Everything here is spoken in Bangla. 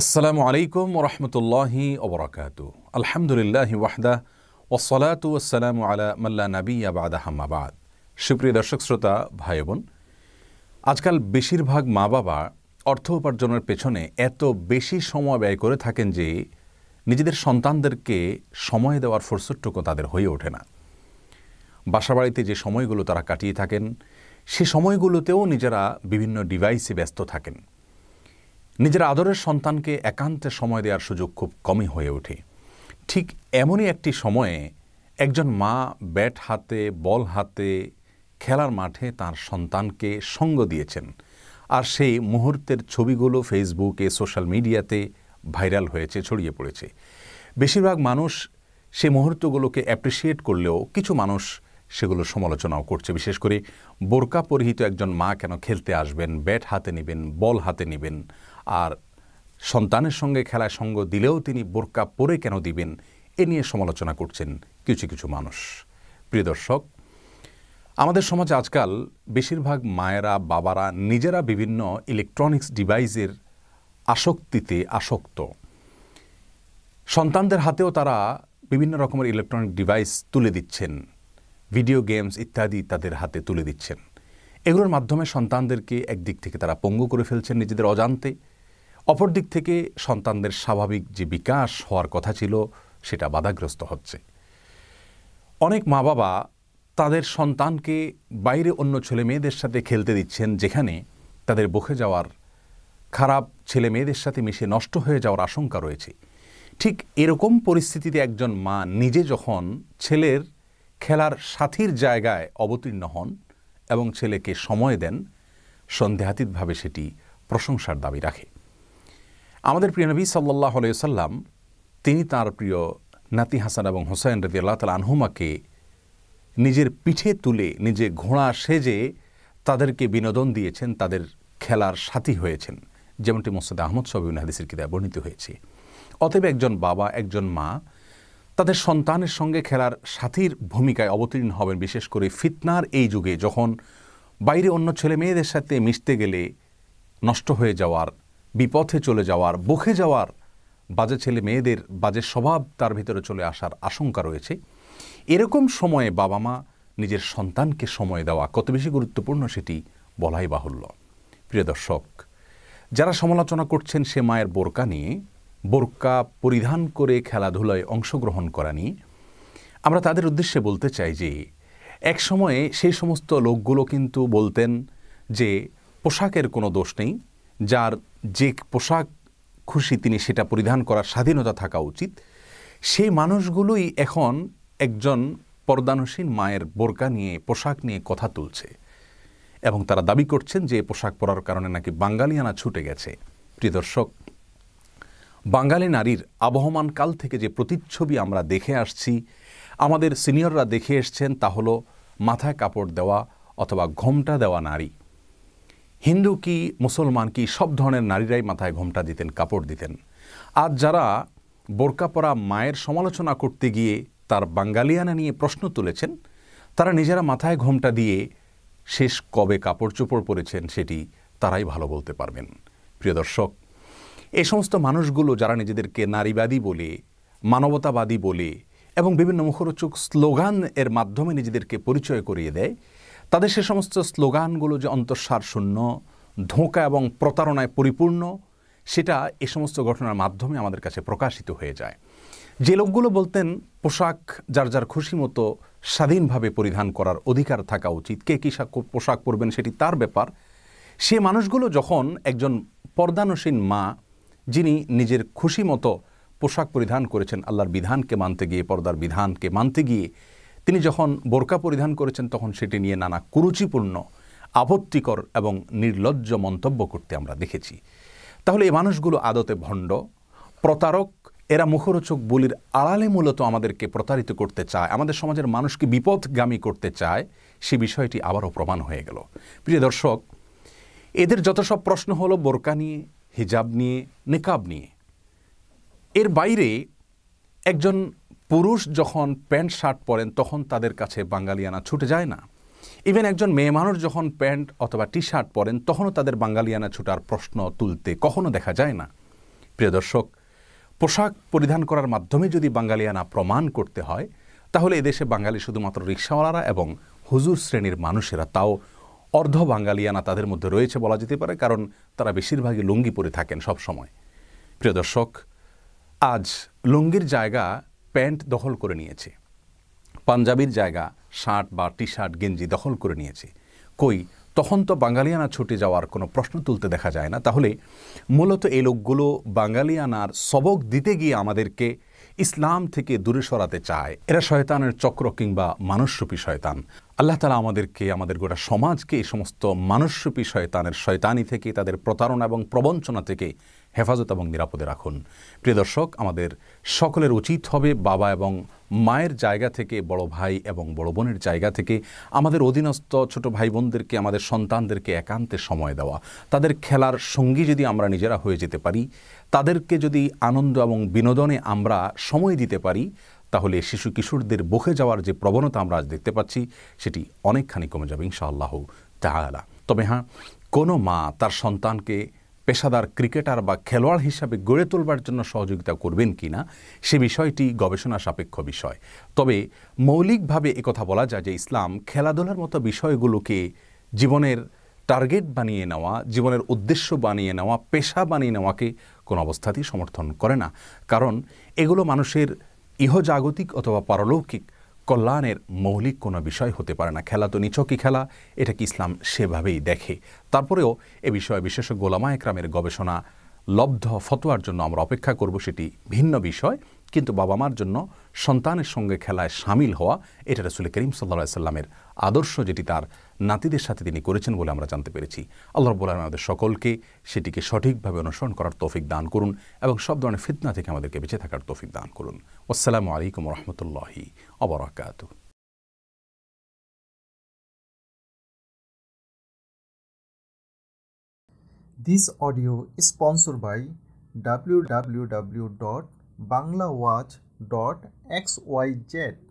আসসালামু আলাইকুম ওরহমতুল্লাহি ওবরাকাতু আলহামদুলিল্লাহ ওয়াহদা ওসলাতু ওসালামু আলা মাল্লা নবী আবাদা হাম্মাবাদ সুপ্রিয় দর্শক, শ্রোতা ভাই বোন আজকাল বেশিরভাগ মা বাবা অর্থ উপার্জনের পেছনে এত বেশি সময় ব্যয় করে থাকেন যে নিজেদের সন্তানদেরকে সময় দেওয়ার ফুরসতটুকু তাদের হয়ে ওঠে না। বাসাবাড়িতে যে সময়গুলো তারা কাটিয়ে থাকেন, সে সময়গুলোতেও নিজেরা বিভিন্ন ডিভাইসে ব্যস্ত থাকেন। নিজের আদরের সন্তানকে একান্তে সময় দেওয়ার সুযোগ খুব কমই হয়ে ওঠে। ঠিক এমনই একটি সময়ে একজন মা ব্যাট হাতে, বল হাতে, খেলার মাঠে তার সন্তানকে সঙ্গ দিয়েছেন। আর সেই মুহূর্তের ছবিগুলো ফেসবুকে, সোশ্যাল মিডিয়াতে ভাইরাল হয়েছে, ছড়িয়ে পড়েছে। বেশিরভাগ মানুষ সে মুহূর্তগুলোকে অ্যাপ্রিসিয়েট করলেও কিছু মানুষ সেগুলো সমালোচনাও করছে। বিশেষ করে বোরকা পরিহিত একজন মা কেন খেলতে আসবেন, ব্যাট হাতে নেবেন, বল হাতে নেবেন আর সন্তানের সঙ্গে খেলায় সঙ্গ দিলেও তিনি বোরকা পরে কেন দিবেন? এ নিয়ে সমালোচনা করছেন কিছু কিছু মানুষ। প্রিয় দর্শক, আমাদের সমাজে আজকাল বেশিরভাগ মায়েরা, বাবারা নিজেরা বিভিন্ন ইলেকট্রনিক্স ডিভাইসের আসক্তিতে আসক্ত। সন্তানদের হাতেও তারা বিভিন্ন রকমের ইলেকট্রনিক ডিভাইস তুলে দিচ্ছেন। ভিডিও গেমস ইত্যাদি তাদের হাতে তুলে দিচ্ছেন। এগুলোর মাধ্যমে সন্তানদেরকে একদিক থেকে তারা পঙ্গু করে ফেলছেন নিজেদের অজান্তে। অপর দিক থেকে সন্তানদের স্বাভাবিক যে বিকাশ হওয়ার কথা ছিল, সেটা বাধাগ্রস্ত হচ্ছে। অনেক মা বাবা তাদের সন্তানকে বাইরে অন্য ছেলে মেয়েদের সাথে খেলতে দিচ্ছেন, যেখানে তাদের বসে যাওয়ার খারাপ ছেলে মেয়েদের সাথে মিশে নষ্ট হয়ে যাওয়ার আশঙ্কা রয়েছে। ঠিক এরকম পরিস্থিতিতে একজন মা নিজে যখন ছেলের খেলার সাথীর জায়গায় অবতীর্ণ হন এবং ছেলেকে সময় দেন, সন্দেহাতীতভাবে সেটি প্রশংসার দাবি রাখে। আমাদের প্রিয় নবী সাল্লাহ সাল্লাম তিনি তার প্রিয় নাতি হাসান এবং হোসাইন রদি আল্লাহ তালা আনহুমাকে নিজের পিঠে তুলে, নিজে ঘোড়া সেজে তাদেরকে বিনোদন দিয়েছেন, তাদের খেলার সাথী হয়েছেন। যেমনটি মোসাদ আহমদ সবিন হাদিসের কিতায় বর্ণিত হয়েছে। অতএব একজন বাবা, একজন মা তাদের সন্তানের সঙ্গে খেলার সাথীর ভূমিকায় অবতীর্ণ হবেন, বিশেষ করে ফিতনার এই যুগে, যখন বাইরে অন্য ছেলে মেয়েদের সাথে মিশতে গেলে নষ্ট হয়ে যাওয়ার বিপথে চলে যাওয়ার, বখে যাওয়ার, বাজে ছেলে মেয়েদের বাজে স্বভাব তার ভিতরে চলে আসার আশঙ্কা রয়েছে। এরকম সময়ে বাবা মা নিজের সন্তানকে সময় দেওয়া কত বেশি গুরুত্বপূর্ণ সেটি বলাই বাহুল্য। প্রিয় দর্শক, যারা সমালোচনা করছেন সে মায়ের বোরকা নিয়ে, বোরকা পরিধান করে খেলাধুলায় অংশগ্রহণ করা নিয়ে, আমরা তাদের উদ্দেশ্যে বলতে চাই যে, এক সময়ে সেই সমস্ত লোকগুলো কিন্তু বলতেন যে, পোশাকের কোনো দোষ নেই যার যে পোশাক খুশি তিনি সেটা পরিধান করার স্বাধীনতা থাকা উচিত, সেই মানুষগুলোই এখন একজন পর্দানসীন মায়ের বোরকা নিয়ে, পোশাক নিয়ে কথা তুলছে এবং তারা দাবি করছেন যে পোশাক পরার কারণে নাকি বাঙালিয়ানা ছুটে গেছে। প্রিয় দর্শক, বাঙালি নারীর আবহমান কাল থেকে যে প্রতিচ্ছবি আমরা দেখে আসছি, আমাদের সিনিয়ররা দেখে এসছেন তা হলো মাথায় কাপড় দেওয়া অথবা ঘোমটা দেওয়া নারী। হিন্দু কি, মুসলমান কি, সব ধরনের নারীরাই মাথায় ঘোমটা দিতেন, কাপড় দিতেন। আজ যারা বোরকা পরা মায়ের সমালোচনা করতে গিয়ে তার বাঙ্গালিয়ানা নিয়ে প্রশ্ন তুলেছেন, তারা নিজেরা মাথায় ঘোমটা দিয়ে শেষ কবে কাপড় চোপড় পরেছেন সেটি তারাই ভালো বলতে পারবেন। প্রিয় দর্শক এই সমস্ত মানুষগুলো যারা নিজেদেরকে নারীবাদী বলে, মানবতাবাদী বলে এবং বিভিন্ন মুখরোচক স্লোগান এর মাধ্যমে নিজেদেরকে পরিচয় করিয়ে দেয় তাদের সে সমস্ত স্লোগানগুলো যে অন্তঃসার শূন্য ধোঁকা এবং প্রতারণায় পরিপূর্ণ, সেটা এ সমস্ত ঘটনার মাধ্যমে আমাদের কাছে প্রকাশিত হয়ে যায়। যে লোকগুলো বলতেন, পোশাক যার যার খুশি মতো স্বাধীনভাবে পরিধান করার অধিকার থাকা উচিত। কে কী পোশাক পরবেন সেটি তার ব্যাপার। সে মানুষগুলো যখন একজন পর্দানসীন মা, যিনি নিজের খুশি মতো পোশাক পরিধান করেছেন, আল্লাহর বিধানকে মানতে গিয়ে, পর্দার বিধানকে মানতে গিয়ে তিনি যখন বোরকা পরিধান করেছেন, তখন সেটি নিয়ে নানা কুরুচিপূর্ণ, আপত্তিকর এবং নির্লজ্জ মন্তব্য করতে আমরা দেখেছি। তাহলে এই মানুষগুলো আদতে ভণ্ড, প্রতারক, এরা মুখরোচক বলির আড়ালে মূলত আমাদেরকে প্রতারিত করতে চায়, আমাদের সমাজের মানুষকে বিপদগামী করতে চায়, সে বিষয়টি আবারও প্রমাণ হয়ে গেল। প্রিয় দর্শক, এদের যত সব প্রশ্ন হলো, বোরকা নিয়ে, হিজাব নিয়ে, নেকাব নিয়ে, এর বাইরে একজন পুরুষ যখন প্যান্ট, শার্ট পরেন, তখন তাদের কাছে বাঙালিয়ানা ছুটে যায় না। ইভেন একজন মেয়ে মানুষ যখন প্যান্ট অথবা টি শার্ট পরেন, তখনও তাদের বাঙালিয়ানা ছুটার প্রশ্ন তুলতে কখনো দেখা যায় না। প্রিয় দর্শক, পোশাক পরিধান করার মাধ্যমে যদি বাঙালিয়ানা প্রমাণ করতে হয়, তাহলে এদেশে বাঙালি শুধুমাত্র রিক্সাওয়ালারা এবং হুজুর শ্রেণির মানুষেরা, তাও অর্ধ বাঙালিয়ানা তাদের মধ্যে রয়েছে বলা যেতে পারে, কারণ তারা বেশিরভাগই লুঙ্গি পরে থাকেন সব সময় প্রিয় দর্শক, আজ লুঙ্গির জায়গা প্যান্ট দখল করে নিয়েছে। পাঞ্জাবির জায়গা, শার্ট বা টি শার্ট গেঞ্জি দখল করে নিয়েছে। কই, তখন তো বাঙালিয়ানা ছুটে যাওয়ার কোনো প্রশ্ন তুলতে দেখা যায় না। তাহলে মূলত এই লোকগুলো বাঙালিয়ানার সবক দিতে গিয়ে আমাদেরকে ইসলাম থেকে দূরে সরাতে চায়। এরা শয়তানের চক্র কিংবা মানুষরূপী শয়তান। আল্লাহ তালা আমাদেরকে, আমাদের গোটা সমাজকে এই সমস্ত মানুষরূপী শয়তানের শয়তানি থেকে, তাদের প্রতারণা এবং প্রবঞ্চনা থেকে হেফাজত এবং নিরাপদে রাখুন। প্রিয় দর্শক, আমাদের সকলের উচিত হবে বাবা এবং মায়ের জায়গা থেকে, বড় ভাই এবং বড় বোনের জায়গা থেকে আমাদের অধীনস্থ ছোট ভাই বোনদেরকে আমাদের সন্তানদেরকে একান্তে সময় দেওয়া। তাদের খেলার সঙ্গী যদি আমরা নিজেরা হয়ে যেতে পারি, তাদেরকে যদি আনন্দ এবং বিনোদনে আমরা সময় দিতে পারি, তাহলে শিশু কিশোরদের বকে যাওয়ার যে প্রবণতা আমরা আজ দেখতে পাচ্ছি, সেটি অনেকখানি কমে যাবে ইনশাআল্লাহ তাআলা। তবে হ্যাঁ কোনো মা তার সন্তানকে পেশাদার ক্রিকেটার বা খেলোয়াড় হিসাবে গড়ে তোলবার জন্য সহযোগিতা করবেন কি না সে বিষয়টি গবেষণা সাপেক্ষ বিষয়। তবে মৌলিকভাবে কথা বলা যায় যে ইসলাম খেলাধুলার মতো বিষয়গুলোকে জীবনের টার্গেট বানিয়ে নেওয়া, জীবনের উদ্দেশ্য বানিয়ে নেওয়া, পেশা বানিয়ে নেওয়াকে কোনো অবস্থাতেই সমর্থন করে না। কারণ এগুলো মানুষের ইহজাগতিক অথবা পারলৌকিক কল্যাণের মৌলিক কোনো বিষয় হতে পারে না। খেলা তো নিচকই খেলা, এটা কি ইসলাম সেভাবেই দেখে। তারপরেও এ বিষয়ে বিশেষ গোলামা একরামের গবেষণা লব্ধ ফতোয়ার জন্য আমরা অপেক্ষা করব সেটি ভিন্ন বিষয়, কিন্তু বাবা মার জন্য সন্তানের সঙ্গে খেলায় সামিল হওয়া, এটা রসুল করিম সাল্লা সাল্লামের আদর্শ যেটি তার নাতিদের সাথে তিনি করেছেন বলে আমরা জানতে পেরেছি। আল্লাহ রব্বুল আলম আমাদের সকলকে সেটিকে সঠিকভাবে অনুসরণ করার তৌফিক দান করুন এবং সব ধরনের ফিতনা থেকে আমাদেরকে বেঁচে থাকার তৌফিক দান করুন। আসসালামু আলাইকুম রহমতুল্লাহি অবরাকাত This audio is sponsored by www.banglawatch.xyz